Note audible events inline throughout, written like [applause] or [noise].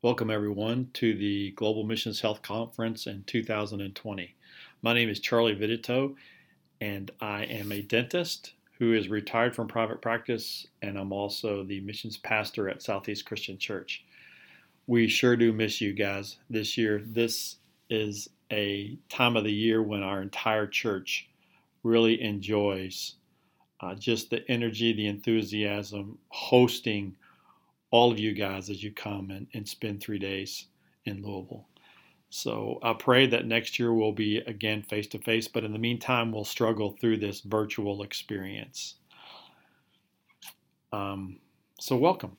Welcome, everyone, to the Global Missions Health Conference in 2020. My name is Charlie Vittitow, and I am a dentist who is retired from private practice, and I'm also the missions pastor at Southeast Christian Church. We sure do miss you guys this year. This is a time of the year when our entire church really enjoys uh, just the energy, the enthusiasm, hosting all of you guys as you come and, and spend three days in Louisville. So I pray that next year we'll be again face to face, but in the meantime, we'll struggle through this virtual experience. Um, so, welcome.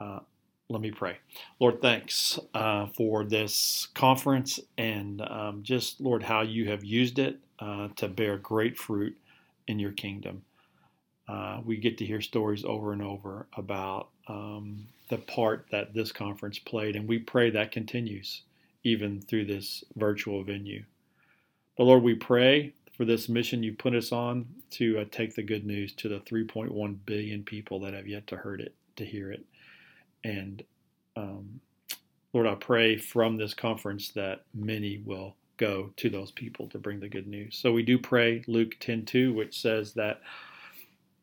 Uh, let me pray. Lord, thanks uh, for this conference and um, just, Lord, how you have used it uh, to bear great fruit in your kingdom. Uh, we get to hear stories over and over about um, the part that this conference played, and we pray that continues even through this virtual venue. But Lord, we pray for this mission you put us on to uh, take the good news to the 3.1 billion people that have yet to heard it, to hear it. And um, Lord, I pray from this conference that many will go to those people to bring the good news. So we do pray Luke 10:2, which says that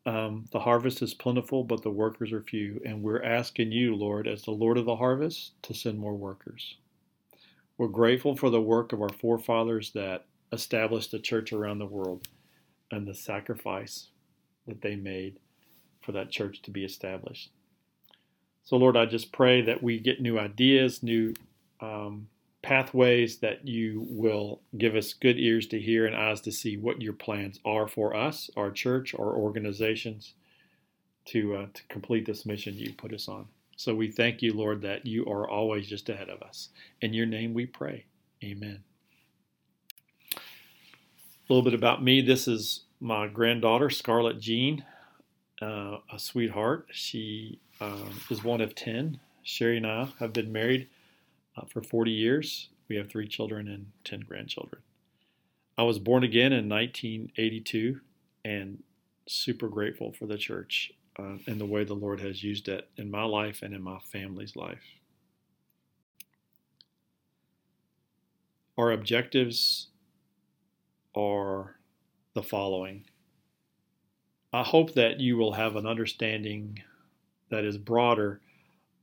um, the harvest is plentiful, but the workers are few. And we're asking you, Lord, as the Lord of the harvest, to send more workers. We're grateful for the work of our forefathers that established the church around the world and the sacrifice that they made for that church to be established. So, Lord, I just pray that we get new ideas, new um, pathways, that you will give us good ears to hear and eyes to see what your plans are for us, our church, our organizations, to, uh, to complete this mission you put us on. So we thank you, Lord, that you are always just ahead of us. In your name we pray. Amen. A little bit about me. This is my granddaughter, Scarlett Jean, uh, a sweetheart. She um, is one of 10. Sherry and I have been married uh, for 40 years. We have three children and 10 grandchildren. I was born again in 1982 and super grateful for the church uh, and the way the Lord has used it in my life and in my family's life. Our objectives are the following. I hope that you will have an understanding that is broader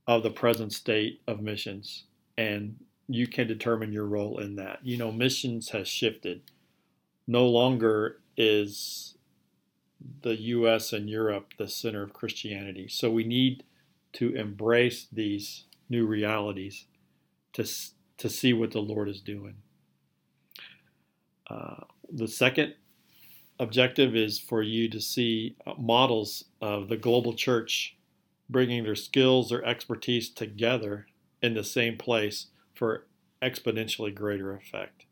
of the present state of missions and you can determine your role in that. You know, missions has shifted. No longer is the US and Europe the center of Christianity. So we need to embrace these new realities to, to see what the Lord is doing. Uh, the second objective is for you to see models of the global church bringing their skills, their expertise together in the same place for exponentially greater effect.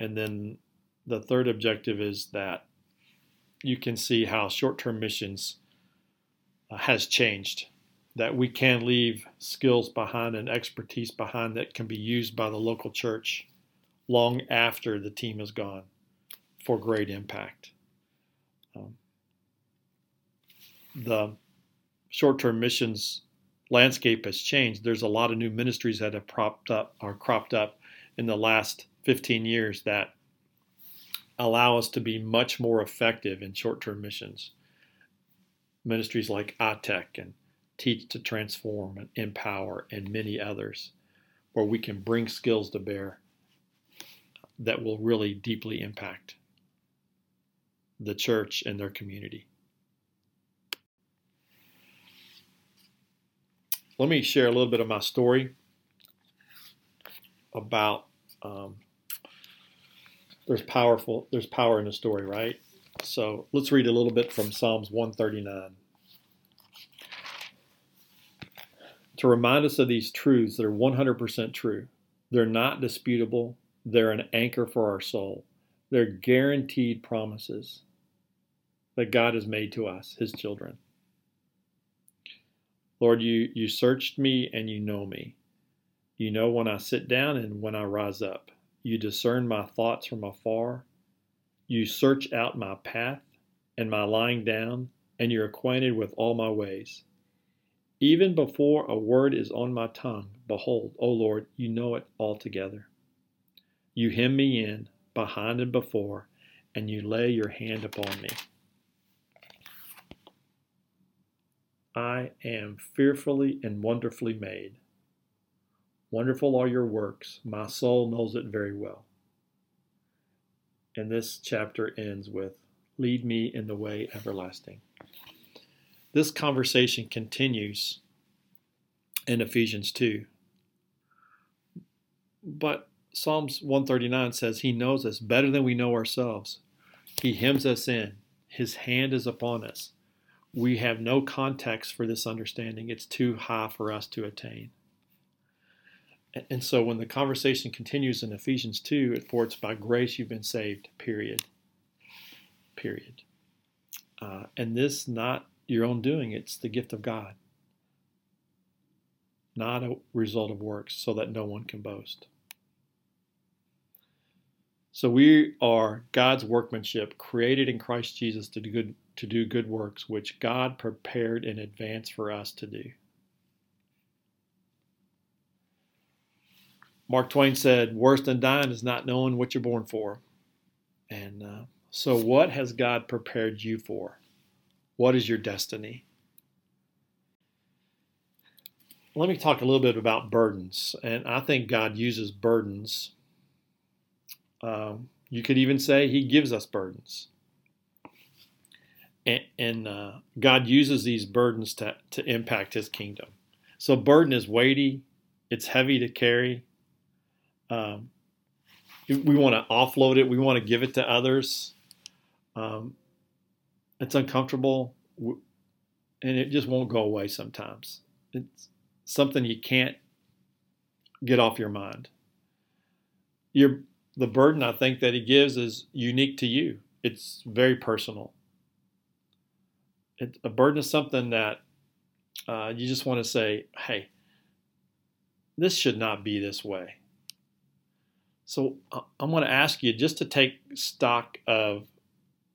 And then the third objective is that you can see how short term missions uh, has changed. That we can leave skills behind and expertise behind that can be used by the local church long after the team is gone for great impact. Um, the short term missions landscape has changed. There's a lot of new ministries that have propped up or cropped up in the last 15 years that allow us to be much more effective in short-term missions. Ministries like I-TEC and Teach to Transform and Empower and many others, where we can bring skills to bear that will really deeply impact the church and their community. Let me share a little bit of my story about um, there's powerful there's power in the story right? So let's read a little bit from psalms 139 to remind us of these truths that are 100% true. They're not disputable. They're an anchor for our soul. They're guaranteed promises that god has made to us his children Lord, you, you searched me and you know me. You know when I sit down and when I rise up. You discern my thoughts from afar. You search out my path and my lying down, and you're acquainted with all my ways. Even before a word is on my tongue, behold, O Lord, you know it altogether. You hem me in, behind and before, and you lay your hand upon me. I am fearfully and wonderfully made. Wonderful are your works. My soul knows it very well. And this chapter ends with Lead me in the way everlasting. This conversation continues in Ephesians 2. But Psalms 139 says he knows us better than we know ourselves. He hems us in. His hand is upon us. We have no context for this understanding. It's too high for us to attain. And so when the conversation continues in Ephesians 2, for it's by grace you've been saved, period. Period. Uh, and this not your own doing, it's the gift of God, not a result of works, so that no one can boast. So we are God's workmanship, created in Christ Jesus to do good, to do good works, which God prepared in advance for us to do. Mark Twain said, Worse than dying is not knowing what you're born for. And uh, so, what has God prepared you for? What is your destiny? Let me talk a little bit about burdens. And I think God uses burdens. Um, you could even say He gives us burdens. And, and uh, God uses these burdens to, to impact His kingdom. So, burden is weighty, it's heavy to carry, um, we want to offload it. We want to give it to others. Um, it's uncomfortable, and it just won't go away. Sometimes it's something you can't get off your mind. Your the burden I think that he gives is unique to you. It's very personal. It, a burden is something that uh, you just want to say, "Hey, this should not be this way." So uh, I'm going to ask you just to take stock of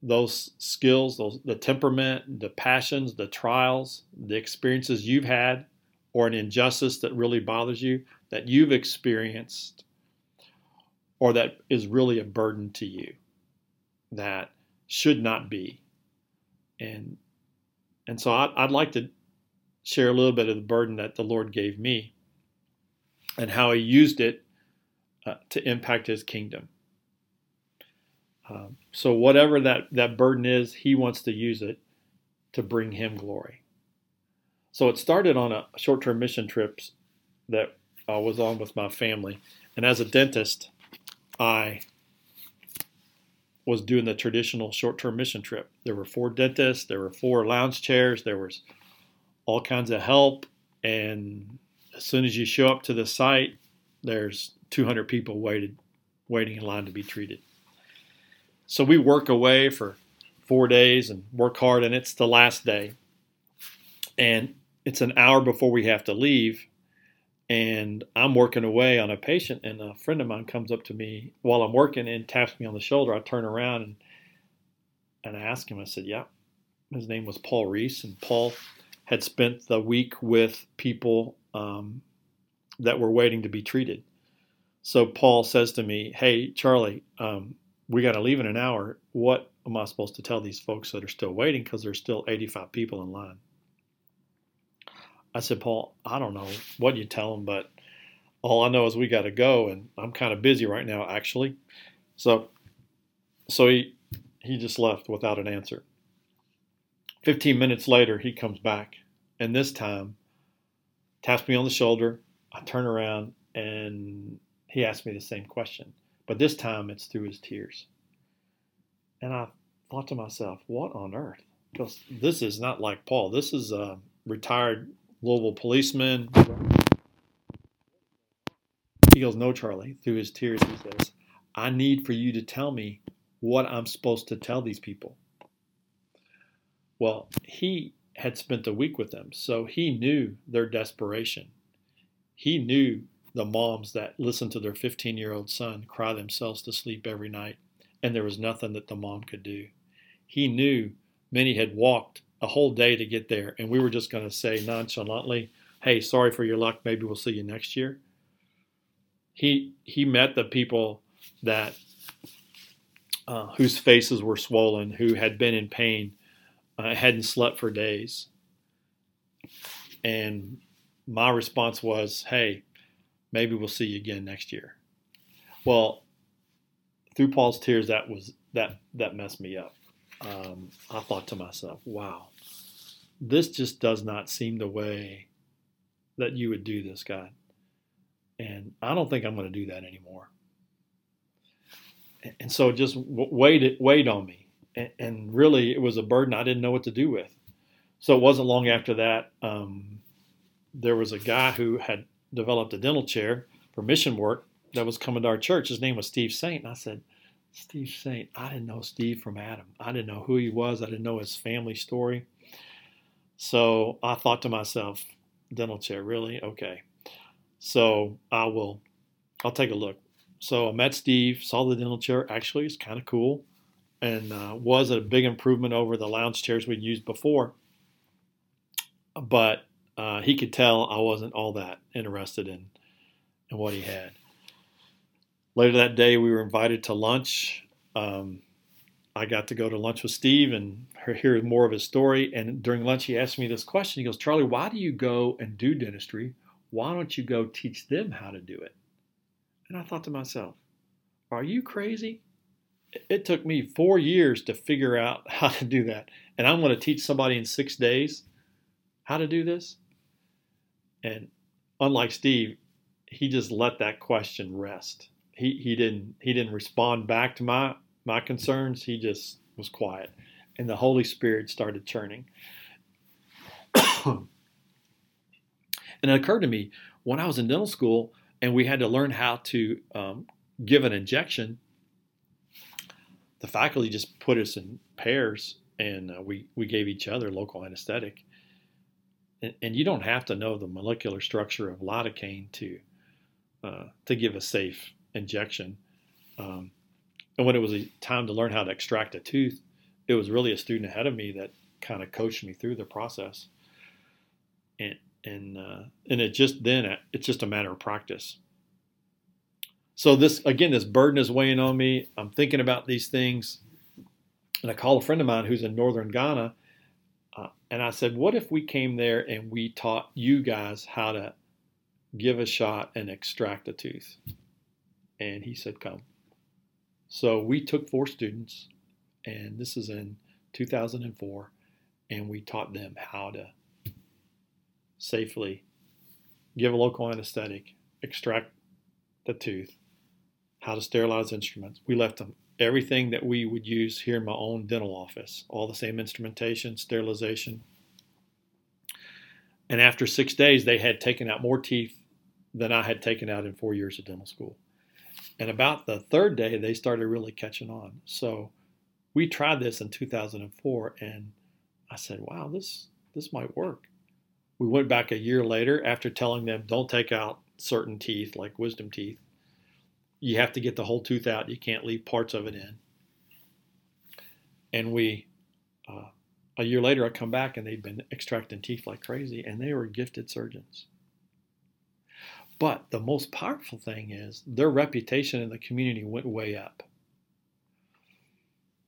those skills, those the temperament, the passions, the trials, the experiences you've had, or an injustice that really bothers you that you've experienced, or that is really a burden to you, that should not be. And and so I'd, I'd like to share a little bit of the burden that the Lord gave me and how He used it uh, to impact his kingdom. Um, so whatever that, that burden is, he wants to use it to bring him glory. So it started on a short-term mission trips that I was on with my family, and as a dentist, I was doing the traditional short-term mission trip. There were four dentists, there were four lounge chairs, there was all kinds of help, and as soon as you show up to the site, there's 200 people waited, waiting in line to be treated. So we work away for four days and work hard, and it's the last day. And it's an hour before we have to leave. And I'm working away on a patient, and a friend of mine comes up to me while I'm working and taps me on the shoulder. I turn around and and I ask him, I said, Yeah. His name was Paul Reese, and Paul had spent the week with people um, that were waiting to be treated. So Paul says to me, Hey, Charlie, um, we got to leave in an hour. What am I supposed to tell these folks that are still waiting? Because there's still 85 people in line. I said, Paul, I don't know what you tell them, but all I know is we got to go, and I'm kind of busy right now, actually. So, so he he just left without an answer. 15 minutes later, he comes back, and this time taps me on the shoulder. I turn around, and he asks me the same question, but this time it's through his tears. And I thought to myself, what on earth? Because this is not like Paul. This is a retired Louisville policeman. He goes, No, Charlie. Through his tears, he says, I need for you to tell me what I'm supposed to tell these people. Well, he had spent a week with them, so he knew their desperation. He knew the moms that listened to their 15 year old son cry themselves to sleep every night, and there was nothing that the mom could do. He knew many had walked a whole day to get there, and we were just going to say nonchalantly, "Hey, sorry for your luck. Maybe we'll see you next year." He he met the people that uh, whose faces were swollen, who had been in pain, uh, hadn't slept for days, and my response was, "Hey, maybe we'll see you again next year." Well, through Paul's tears, that was that that messed me up. Um, I thought to myself, "Wow, this just does not seem the way that you would do this, God." And I don't think I'm going to do that anymore. And so it just weighed weighed on me, and really it was a burden I didn't know what to do with. So it wasn't long after that um, there was a guy who had developed a dental chair for mission work that was coming to our church. His name was Steve Saint. And I said, Steve Saint, I didn't know Steve from Adam. I didn't know who he was. I didn't know his family story. So I thought to myself, dental chair, really? Okay. So I will, I'll take a look. So I met Steve, saw the dental chair. Actually, it's kind of cool and uh, was a big improvement over the lounge chairs we'd used before. But uh, he could tell I wasn't all that interested in, in what he had. Later that day, we were invited to lunch. Um, I got to go to lunch with Steve and hear more of his story. And during lunch, he asked me this question. He goes, Charlie, why do you go and do dentistry? Why don't you go teach them how to do it? And I thought to myself, are you crazy? It took me four years to figure out [laughs] how to do that. And I'm going to teach somebody in six days how to do this? And unlike Steve, he just let that question rest. He he didn't he didn't respond back to my my concerns. He just was quiet, and the Holy Spirit started churning. [coughs] and it occurred to me when I was in dental school and we had to learn how to um, give an injection. The faculty just put us in pairs, and uh, we we gave each other local anesthetic and, you don't have to know the molecular structure of lidocaine to uh, to give a safe injection. Um, and when it was a time to learn how to extract a tooth, it was really a student ahead of me that kind of coached me through the process. And and uh, and it just then it's just a matter of practice. So this again, this burden is weighing on me. I'm thinking about these things, and I call a friend of mine who's in northern Ghana, uh, and I said, What if we came there and we taught you guys how to give a shot and extract a tooth? And he said, Come. So we took four students, and this is in 2004, and we taught them how to safely give a local anesthetic, extract the tooth, how to sterilize instruments. We left them everything that we would use here in my own dental office, all the same instrumentation, sterilization. And after six days, they had taken out more teeth than I had taken out in four years of dental school. And about the third day, they started really catching on. So we tried this in 2004, and I said, wow, this, this might work. We went back a year later after telling them, don't take out certain teeth like wisdom teeth you have to get the whole tooth out. You can't leave parts of it in. And we, uh, a year later, I come back and they'd been extracting teeth like crazy, and they were gifted surgeons. But the most powerful thing is their reputation in the community went way up.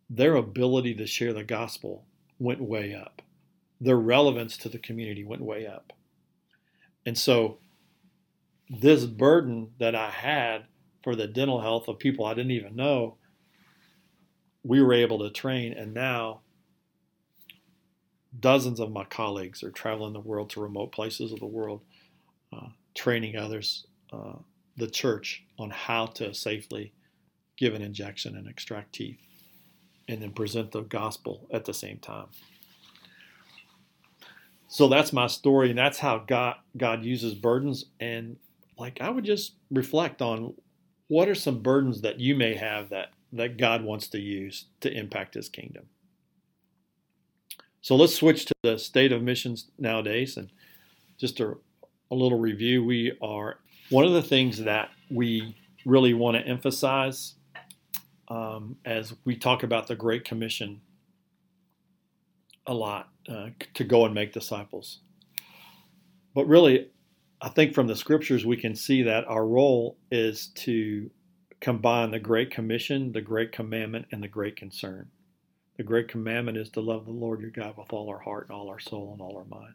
Their ability to share the gospel went way up. Their relevance to the community went way up. And so, this burden that I had for the dental health of people I didn't even know, we were able to train. And now dozens of my colleagues are traveling the world to remote places of the world, uh, training others, uh, the church, on how to safely give an injection and extract teeth, and then present the gospel at the same time. So that's my story, and that's how God God uses burdens. And like I would just reflect on what are some burdens that you may have that, that God wants to use to impact his kingdom? So let's switch to the state of missions nowadays and just a, a little review. We are one of the things that we really want to emphasize um, as we talk about the Great Commission a lot uh, to go and make disciples. But really, I think from the scriptures we can see that our role is to combine the Great Commission, the Great Commandment, and the Great Concern. The Great Commandment is to love the Lord your God with all our heart and all our soul and all our mind.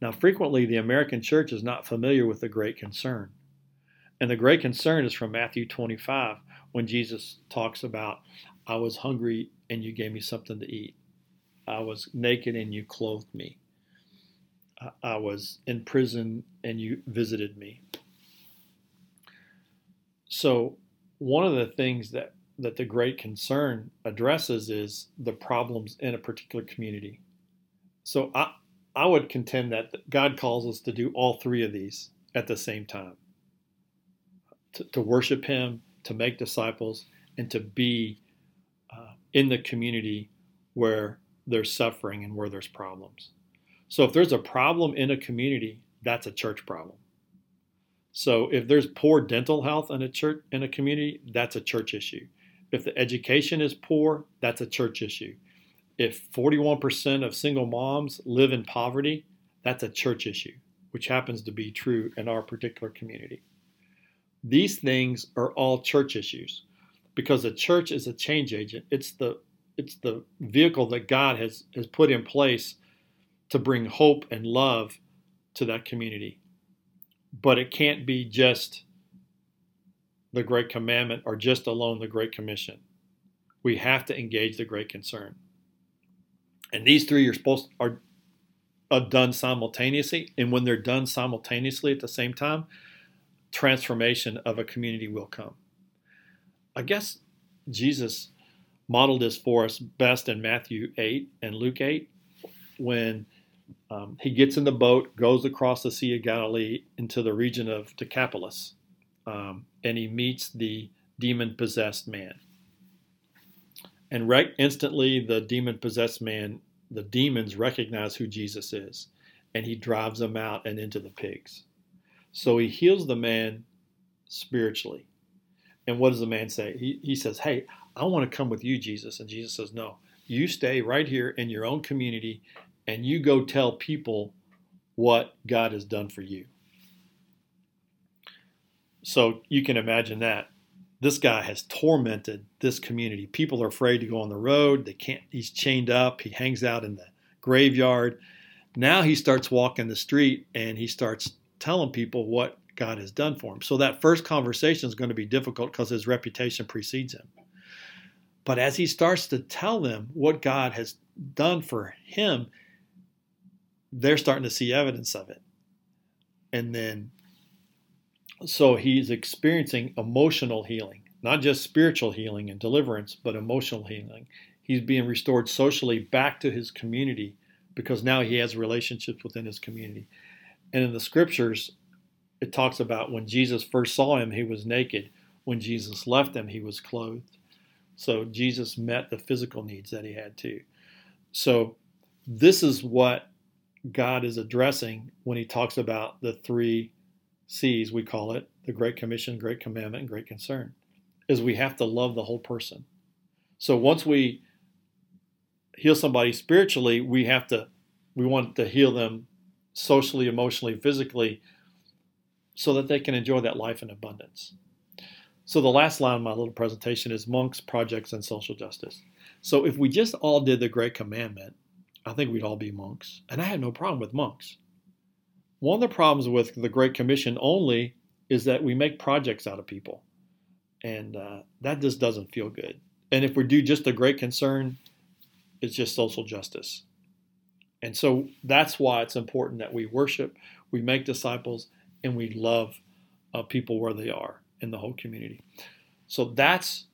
Now, frequently, the American church is not familiar with the Great Concern. And the Great Concern is from Matthew 25 when Jesus talks about, I was hungry and you gave me something to eat. I was naked and you clothed me. I was in prison and you visited me. So, one of the things that, that the Great Concern addresses is the problems in a particular community. So, I, I would contend that God calls us to do all three of these at the same time to, to worship Him, to make disciples, and to be uh, in the community where there's suffering and where there's problems. So if there's a problem in a community, that's a church problem. So if there's poor dental health in a church in a community, that's a church issue. If the education is poor, that's a church issue. If 41% of single moms live in poverty, that's a church issue, which happens to be true in our particular community. These things are all church issues because the church is a change agent. It's the it's the vehicle that God has, has put in place to bring hope and love to that community. But it can't be just the Great Commandment or just alone the Great Commission. We have to engage the Great Concern. And these three are supposed are, are done simultaneously. And when they're done simultaneously at the same time, transformation of a community will come. I guess Jesus modeled this for us best in Matthew 8 and Luke 8 when um, he gets in the boat, goes across the Sea of Galilee into the region of Decapolis, um, and he meets the demon possessed man. And right instantly, the demon possessed man, the demons recognize who Jesus is, and he drives them out and into the pigs. So he heals the man spiritually. And what does the man say? He, he says, Hey, I want to come with you, Jesus. And Jesus says, No, you stay right here in your own community and you go tell people what God has done for you. So you can imagine that. This guy has tormented this community. People are afraid to go on the road. They can't, he's chained up. He hangs out in the graveyard. Now he starts walking the street and he starts telling people what God has done for him. So that first conversation is going to be difficult because his reputation precedes him. But as he starts to tell them what God has done for him, they're starting to see evidence of it. And then, so he's experiencing emotional healing, not just spiritual healing and deliverance, but emotional healing. He's being restored socially back to his community because now he has relationships within his community. And in the scriptures, it talks about when Jesus first saw him, he was naked. When Jesus left him, he was clothed. So Jesus met the physical needs that he had too. So this is what God is addressing when he talks about the three C's, we call it the Great Commission, Great Commandment, and Great Concern, is we have to love the whole person. So once we heal somebody spiritually, we have to, we want to heal them socially, emotionally, physically, so that they can enjoy that life in abundance. So the last line of my little presentation is monks, projects, and social justice. So if we just all did the Great Commandment, I think we'd all be monks. And I had no problem with monks. One of the problems with the Great Commission only is that we make projects out of people. And uh, that just doesn't feel good. And if we do just a great concern, it's just social justice. And so that's why it's important that we worship, we make disciples, and we love uh, people where they are in the whole community. So that's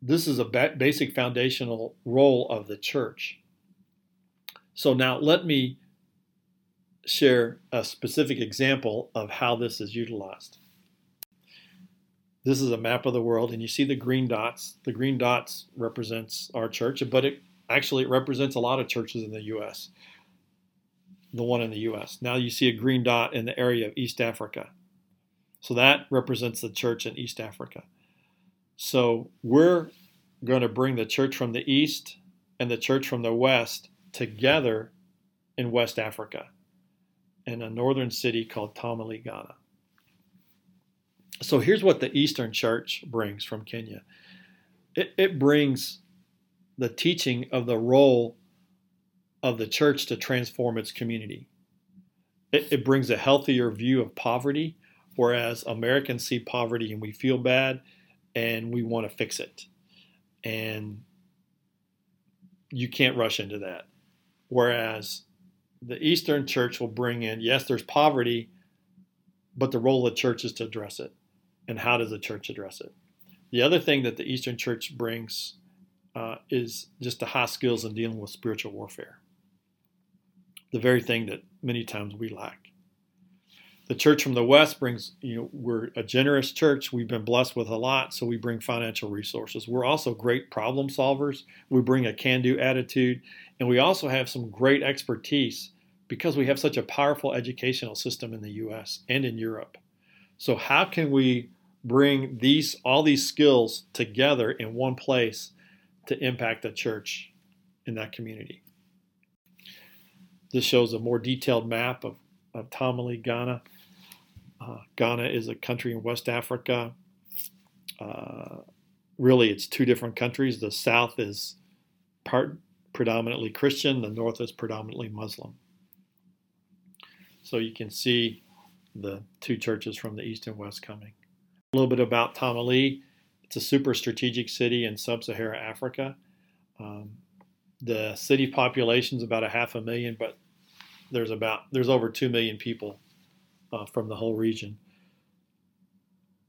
this is a basic foundational role of the church. So now let me share a specific example of how this is utilized. This is a map of the world, and you see the green dots. The green dots represents our church, but it actually it represents a lot of churches in the U.S. The one in the U.S. Now you see a green dot in the area of East Africa. So that represents the church in East Africa. So we're going to bring the church from the east and the church from the west together in West Africa in a northern city called Tamale, Ghana. So here's what the Eastern Church brings from Kenya it, it brings the teaching of the role of the church to transform its community. It, it brings a healthier view of poverty, whereas Americans see poverty and we feel bad and we want to fix it. And you can't rush into that. Whereas the Eastern church will bring in, yes, there's poverty, but the role of the church is to address it. And how does the church address it? The other thing that the Eastern church brings uh, is just the high skills in dealing with spiritual warfare, the very thing that many times we lack. The church from the West brings, you know, we're a generous church. We've been blessed with a lot, so we bring financial resources. We're also great problem solvers. We bring a can do attitude, and we also have some great expertise because we have such a powerful educational system in the US and in Europe. So, how can we bring these all these skills together in one place to impact the church in that community? This shows a more detailed map of, of Tamale, Ghana. Uh, Ghana is a country in West Africa. Uh, really, it's two different countries. The south is part predominantly Christian, the north is predominantly Muslim. So you can see the two churches from the east and west coming. A little bit about Tamale. It's a super strategic city in sub Saharan Africa. Um, the city population is about a half a million, but there's about there's over two million people uh, from the whole region.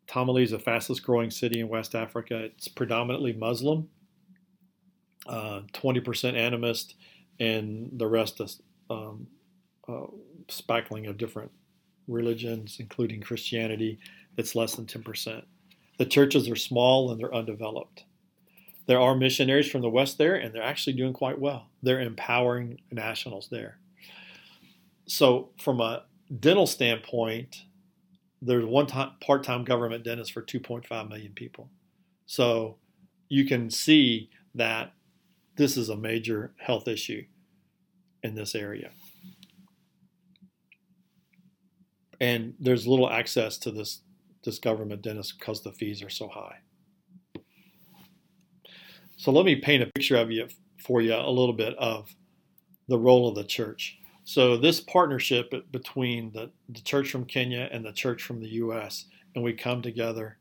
Tamale is the fastest growing city in West Africa. It's predominantly Muslim, uh, 20% animist, and the rest is um, uh, spackling of different religions, including Christianity, that's less than 10%. The churches are small and they're undeveloped. There are missionaries from the West there, and they're actually doing quite well. They're empowering nationals there. So, from a dental standpoint, there's one time government dentist for 2.5 million people. So you can see that this is a major health issue in this area. And there's little access to this, this government dentist because the fees are so high. So let me paint a picture of you for you a little bit of the role of the church. So this partnership between the, the church from Kenya and the church from the U.S. and we come together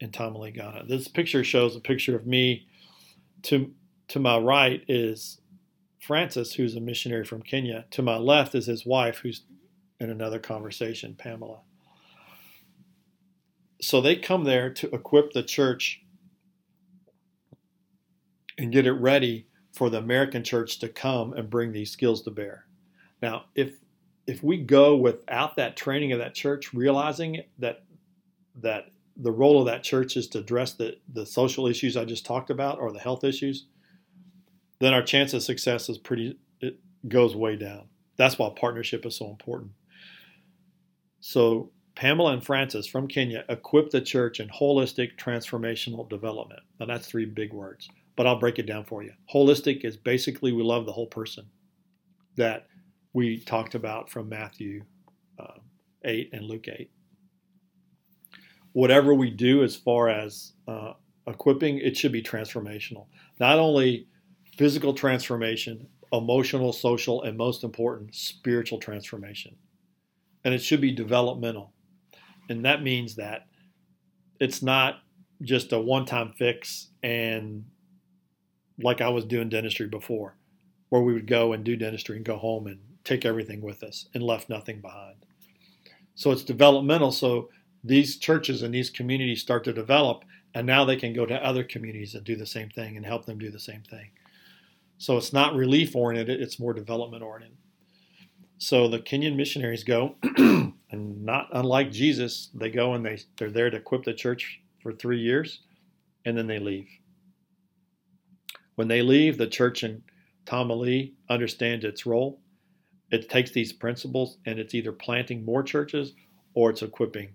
in Tamale, Ghana. This picture shows a picture of me. To to my right is Francis, who's a missionary from Kenya. To my left is his wife, who's in another conversation, Pamela. So they come there to equip the church and get it ready for the American church to come and bring these skills to bear. Now, if if we go without that training of that church, realizing that that the role of that church is to address the, the social issues I just talked about or the health issues, then our chance of success is pretty it goes way down. That's why partnership is so important. So Pamela and Francis from Kenya equip the church in holistic transformational development. Now that's three big words, but I'll break it down for you. Holistic is basically we love the whole person. That we talked about from Matthew uh, 8 and Luke 8. Whatever we do as far as uh, equipping, it should be transformational. Not only physical transformation, emotional, social, and most important, spiritual transformation. And it should be developmental. And that means that it's not just a one time fix and like I was doing dentistry before, where we would go and do dentistry and go home and take everything with us and left nothing behind. So it's developmental. So these churches and these communities start to develop, and now they can go to other communities and do the same thing and help them do the same thing. So it's not relief oriented, it's more development oriented. So the Kenyan missionaries go, [clears throat] and not unlike Jesus, they go and they, they're there to equip the church for three years, and then they leave. When they leave, the church in Tamale understands its role it takes these principles and it's either planting more churches or it's equipping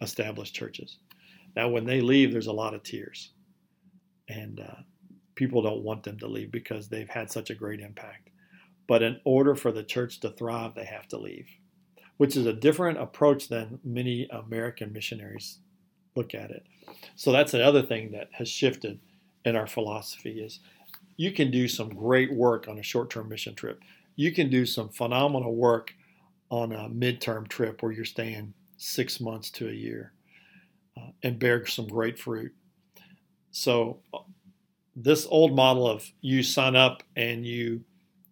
established churches. Now, when they leave, there's a lot of tears. And uh, people don't want them to leave because they've had such a great impact. But in order for the church to thrive, they have to leave, which is a different approach than many American missionaries look at it. So that's another thing that has shifted in our philosophy is you can do some great work on a short-term mission trip. You can do some phenomenal work on a midterm trip where you're staying six months to a year uh, and bear some great fruit. So uh, this old model of you sign up and you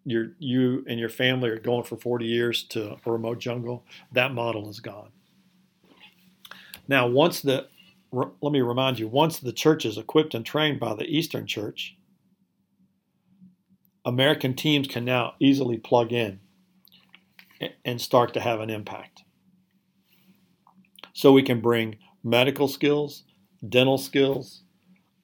you you and your family are going for 40 years to a remote jungle, that model is gone. Now, once the let me remind you, once the church is equipped and trained by the Eastern Church, American teams can now easily plug in and start to have an impact. So we can bring medical skills, dental skills.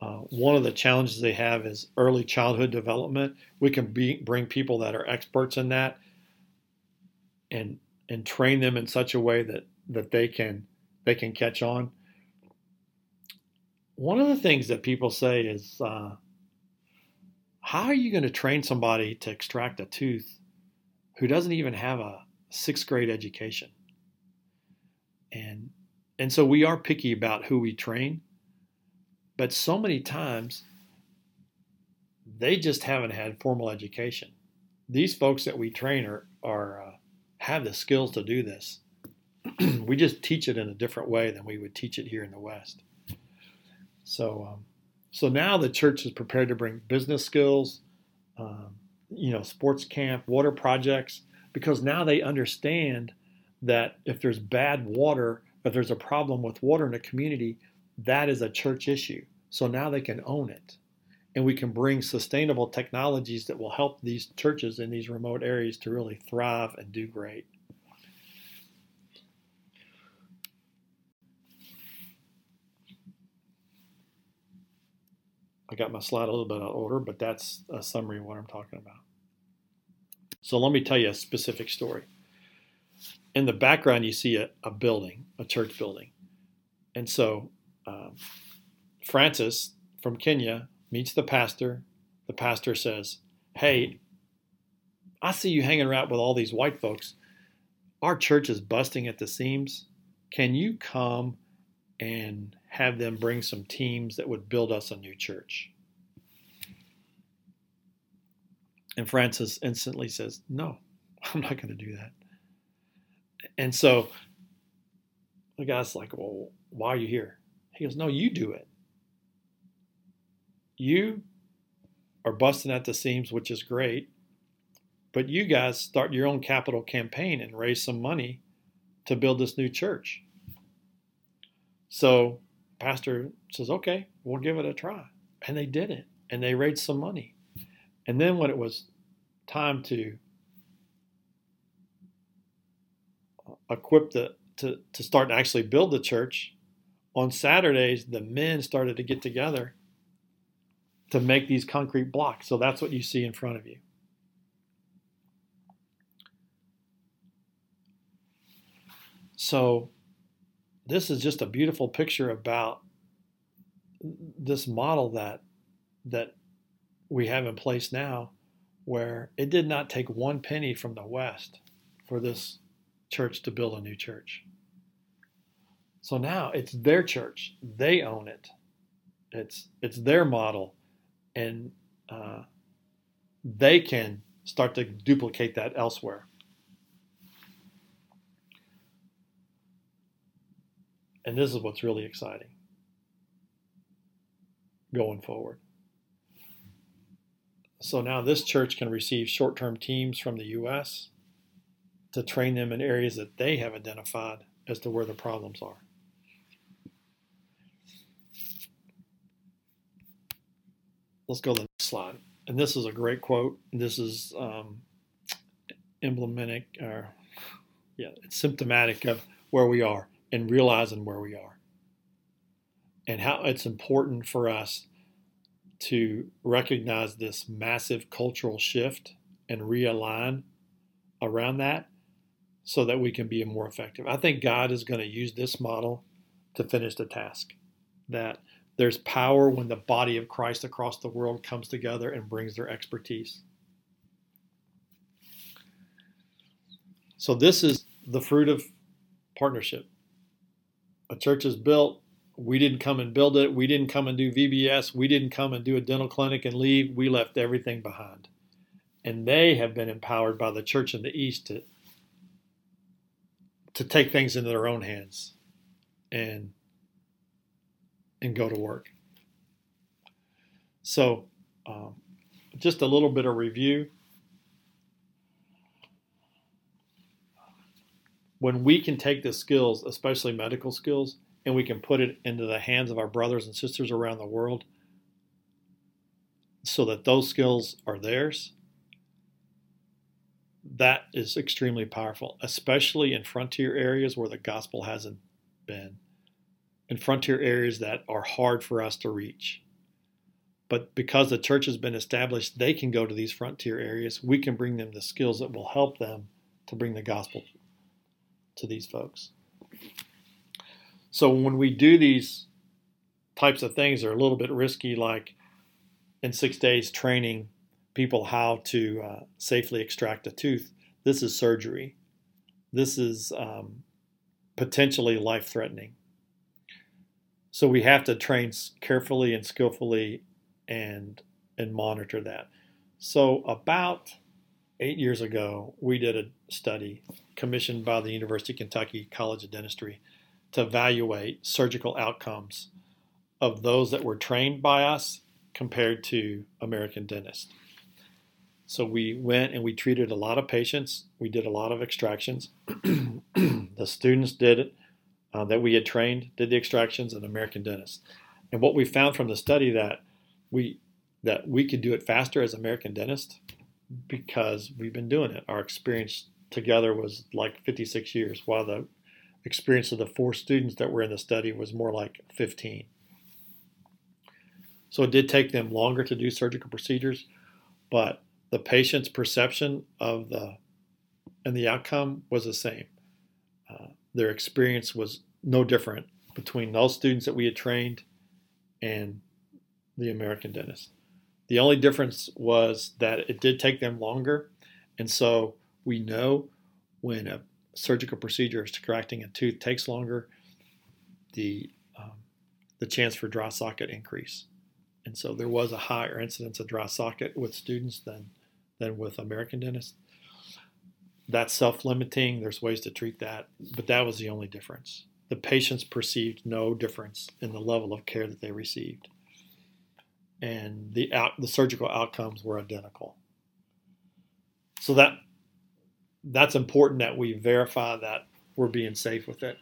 Uh, one of the challenges they have is early childhood development. We can be, bring people that are experts in that and and train them in such a way that that they can they can catch on. One of the things that people say is, uh, how are you going to train somebody to extract a tooth who doesn't even have a sixth grade education? And and so we are picky about who we train, but so many times they just haven't had formal education. These folks that we train are, are uh, have the skills to do this. [clears throat] we just teach it in a different way than we would teach it here in the West. So, um, so now the church is prepared to bring business skills, um, you know, sports camp, water projects, because now they understand that if there's bad water, if there's a problem with water in a community, that is a church issue. So now they can own it. And we can bring sustainable technologies that will help these churches in these remote areas to really thrive and do great. I got my slide a little bit out of order, but that's a summary of what I'm talking about. So let me tell you a specific story in the background, you see a, a building, a church building. And so um, Francis from Kenya meets the pastor. The pastor says, Hey, I see you hanging around with all these white folks. Our church is busting at the seams. Can you come and have them bring some teams that would build us a new church? And Francis instantly says, No, [laughs] I'm not going to do that. And so the guy's like, Well, why are you here? He goes, No, you do it. You are busting at the seams, which is great. But you guys start your own capital campaign and raise some money to build this new church. So pastor says, Okay, we'll give it a try. And they did it. And they raised some money. And then when it was time to equip the, to, to start to actually build the church, on Saturdays, the men started to get together to make these concrete blocks. So that's what you see in front of you. So this is just a beautiful picture about this model that that we have in place now where it did not take one penny from the west for this church to build a new church. So now it's their church. They own it. It's it's their model, and uh, they can start to duplicate that elsewhere. And this is what's really exciting going forward. So now this church can receive short term teams from the U.S to train them in areas that they have identified as to where the problems are. Let's go to the next slide. And this is a great quote. This is um, emblematic, or yeah, it's symptomatic of where we are and realizing where we are, and how it's important for us to recognize this massive cultural shift and realign around that so that we can be more effective. I think God is going to use this model to finish the task. That there's power when the body of Christ across the world comes together and brings their expertise. So, this is the fruit of partnership. A church is built. We didn't come and build it. We didn't come and do VBS. We didn't come and do a dental clinic and leave. We left everything behind. And they have been empowered by the church in the East to, to take things into their own hands and and go to work. So, um, just a little bit of review. When we can take the skills, especially medical skills, and we can put it into the hands of our brothers and sisters around the world so that those skills are theirs, that is extremely powerful, especially in frontier areas where the gospel hasn't been in frontier areas that are hard for us to reach. But because the church has been established, they can go to these frontier areas. We can bring them the skills that will help them to bring the gospel to these folks. So when we do these types of things, they're a little bit risky, like in six days training people how to uh, safely extract a tooth. This is surgery. This is um, potentially life threatening. So we have to train carefully and skillfully and and monitor that. So about eight years ago, we did a study commissioned by the University of Kentucky College of Dentistry to evaluate surgical outcomes of those that were trained by us compared to American dentists. So we went and we treated a lot of patients. We did a lot of extractions. [clears throat] the students did it uh, that we had trained did the extractions and American dentists. And what we found from the study that we that we could do it faster as American dentists because we've been doing it. Our experience together was like 56 years, while the experience of the four students that were in the study was more like 15. So it did take them longer to do surgical procedures, but the patient's perception of the and the outcome was the same. Uh, their experience was no different between those students that we had trained and the American dentist. The only difference was that it did take them longer, and so we know when a surgical procedure extracting a tooth takes longer, the um, the chance for dry socket increase, and so there was a higher incidence of dry socket with students than than with American dentists that's self limiting. There's ways to treat that, but that was the only difference. The patients perceived no difference in the level of care that they received, and the out, the surgical outcomes were identical. So that that's important that we verify that we're being safe with it.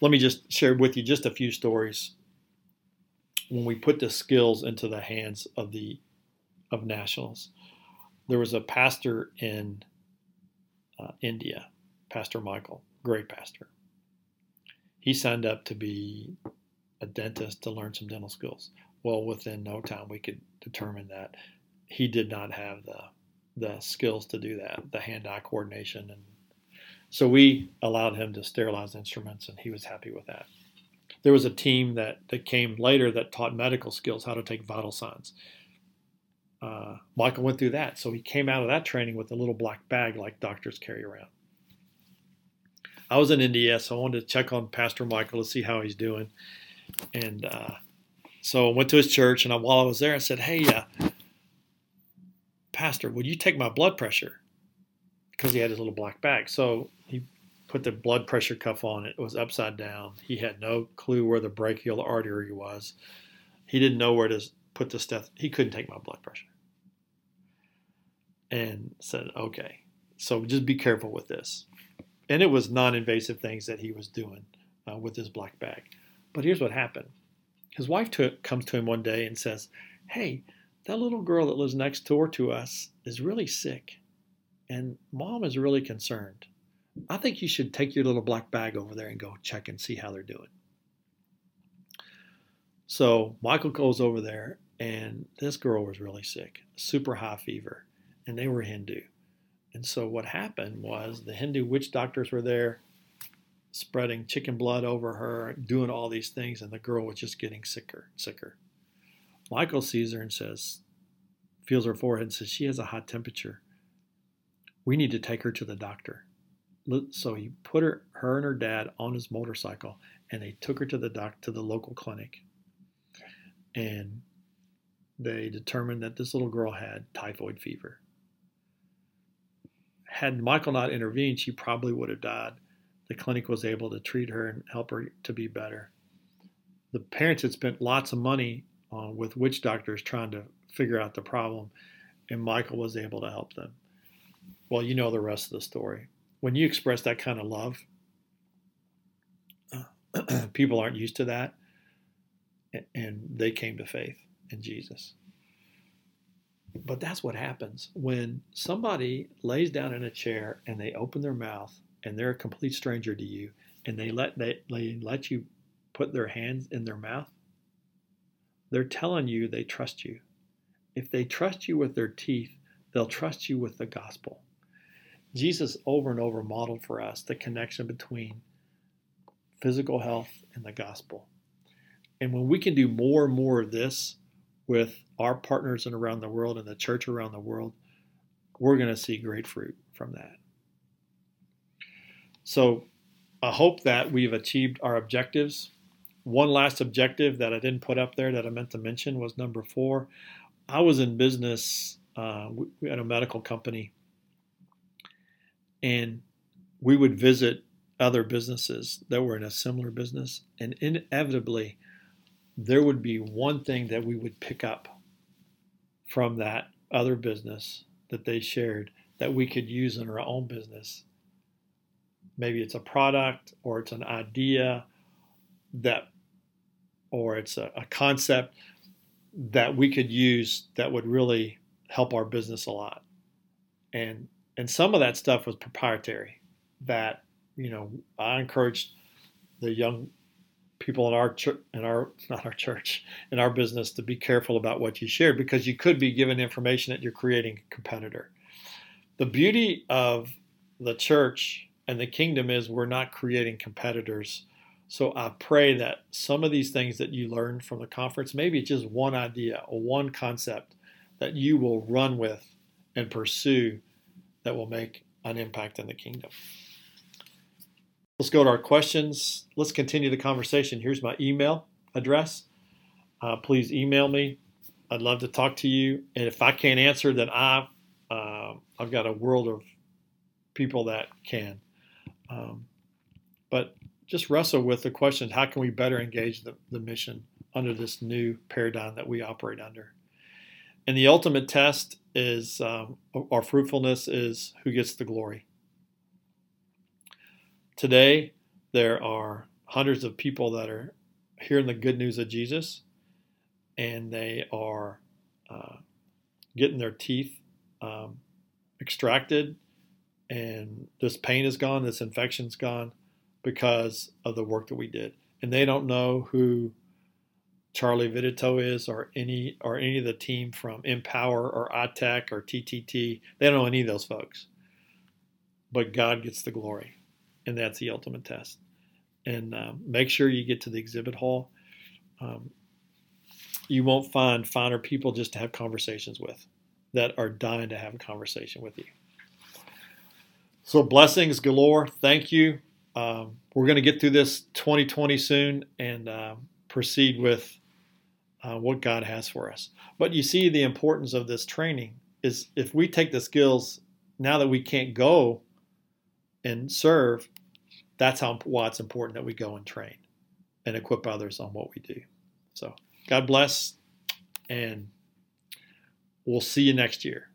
Let me just share with you just a few stories when we put the skills into the hands of the of nationals. There was a pastor in uh, India, Pastor Michael, great pastor. He signed up to be a dentist to learn some dental skills. Well, within no time, we could determine that he did not have the the skills to do that, the hand-eye coordination, and so we allowed him to sterilize instruments, and he was happy with that. There was a team that that came later that taught medical skills, how to take vital signs uh, Michael went through that. So he came out of that training with a little black bag like doctors carry around. I was in India, so I wanted to check on Pastor Michael to see how he's doing. And uh, so I went to his church, and I, while I was there, I said, Hey, uh, Pastor, would you take my blood pressure? Because he had his little black bag. So he put the blood pressure cuff on. It was upside down. He had no clue where the brachial artery was. He didn't know where to put the steth. He couldn't take my blood pressure and said, okay, so just be careful with this. And it was non invasive things that he was doing uh, with his black bag. But here's what happened his wife to, comes to him one day and says, Hey, that little girl that lives next door to us is really sick, and mom is really concerned. I think you should take your little black bag over there and go check and see how they're doing. So Michael goes over there, and this girl was really sick, super high fever and they were Hindu. And so what happened was the Hindu witch doctors were there. Spreading chicken blood over her, doing all these things, and the girl was just getting sicker, sicker. Michael sees her and says, feels her forehead and says, She has a hot temperature. We need to take her to the doctor. So he put her, her and her dad on his motorcycle and they took her to the doc to the local clinic. And they determined that this little girl had typhoid fever. Had Michael not intervened, she probably would have died. The clinic was able to treat her and help her to be better. The parents had spent lots of money uh, with witch doctors trying to figure out the problem, and Michael was able to help them. Well, you know the rest of the story. When you express that kind of love, [clears throat] people aren't used to that, and they came to faith in Jesus. But that's what happens when somebody lays down in a chair and they open their mouth and they're a complete stranger to you and they let they, they let you put their hands in their mouth. They're telling you they trust you. If they trust you with their teeth, they'll trust you with the gospel. Jesus over and over modeled for us the connection between physical health and the gospel. And when we can do more and more of this with our partners and around the world and the church around the world, we're going to see great fruit from that. So I hope that we've achieved our objectives. One last objective that I didn't put up there that I meant to mention was number four. I was in business uh, at a medical company, and we would visit other businesses that were in a similar business, and inevitably, there would be one thing that we would pick up from that other business that they shared that we could use in our own business. Maybe it's a product or it's an idea that, or it's a, a concept that we could use that would really help our business a lot. And and some of that stuff was proprietary that you know I encouraged the young people in our church, in our [laughs] not our church, in our business to be careful about what you share because you could be given information that you're creating a competitor. The beauty of the church and the kingdom is we're not creating competitors. So I pray that some of these things that you learned from the conference, maybe just one idea or one concept that you will run with and pursue that will make an impact in the kingdom. Let's go to our questions. Let's continue the conversation. Here's my email address. Uh, please email me. I'd love to talk to you. And if I can't answer, then I uh, I've got a world of people that can. Um, but just wrestle with the question: How can we better engage the, the mission under this new paradigm that we operate under? And the ultimate test is um, our fruitfulness is who gets the glory. Today, there are hundreds of people that are hearing the good news of Jesus, and they are uh, getting their teeth um, extracted, and this pain is gone, this infection's gone because of the work that we did. And they don't know who Charlie Vittitow is, or any or any of the team from Empower or I-TEC or TTT. They don't know any of those folks, but God gets the glory and that's the ultimate test. And um, make sure you get to the exhibit hall. Um, you won't find finer people just to have conversations with that are dying to have a conversation with you. So, blessings galore. Thank you. Um, we're going to get through this 2020 soon and uh, proceed with uh, what God has for us. But you see, the importance of this training is if we take the skills now that we can't go and serve, that's how why it's important that we go and train and equip others on what we do. So God bless, and we'll see you next year.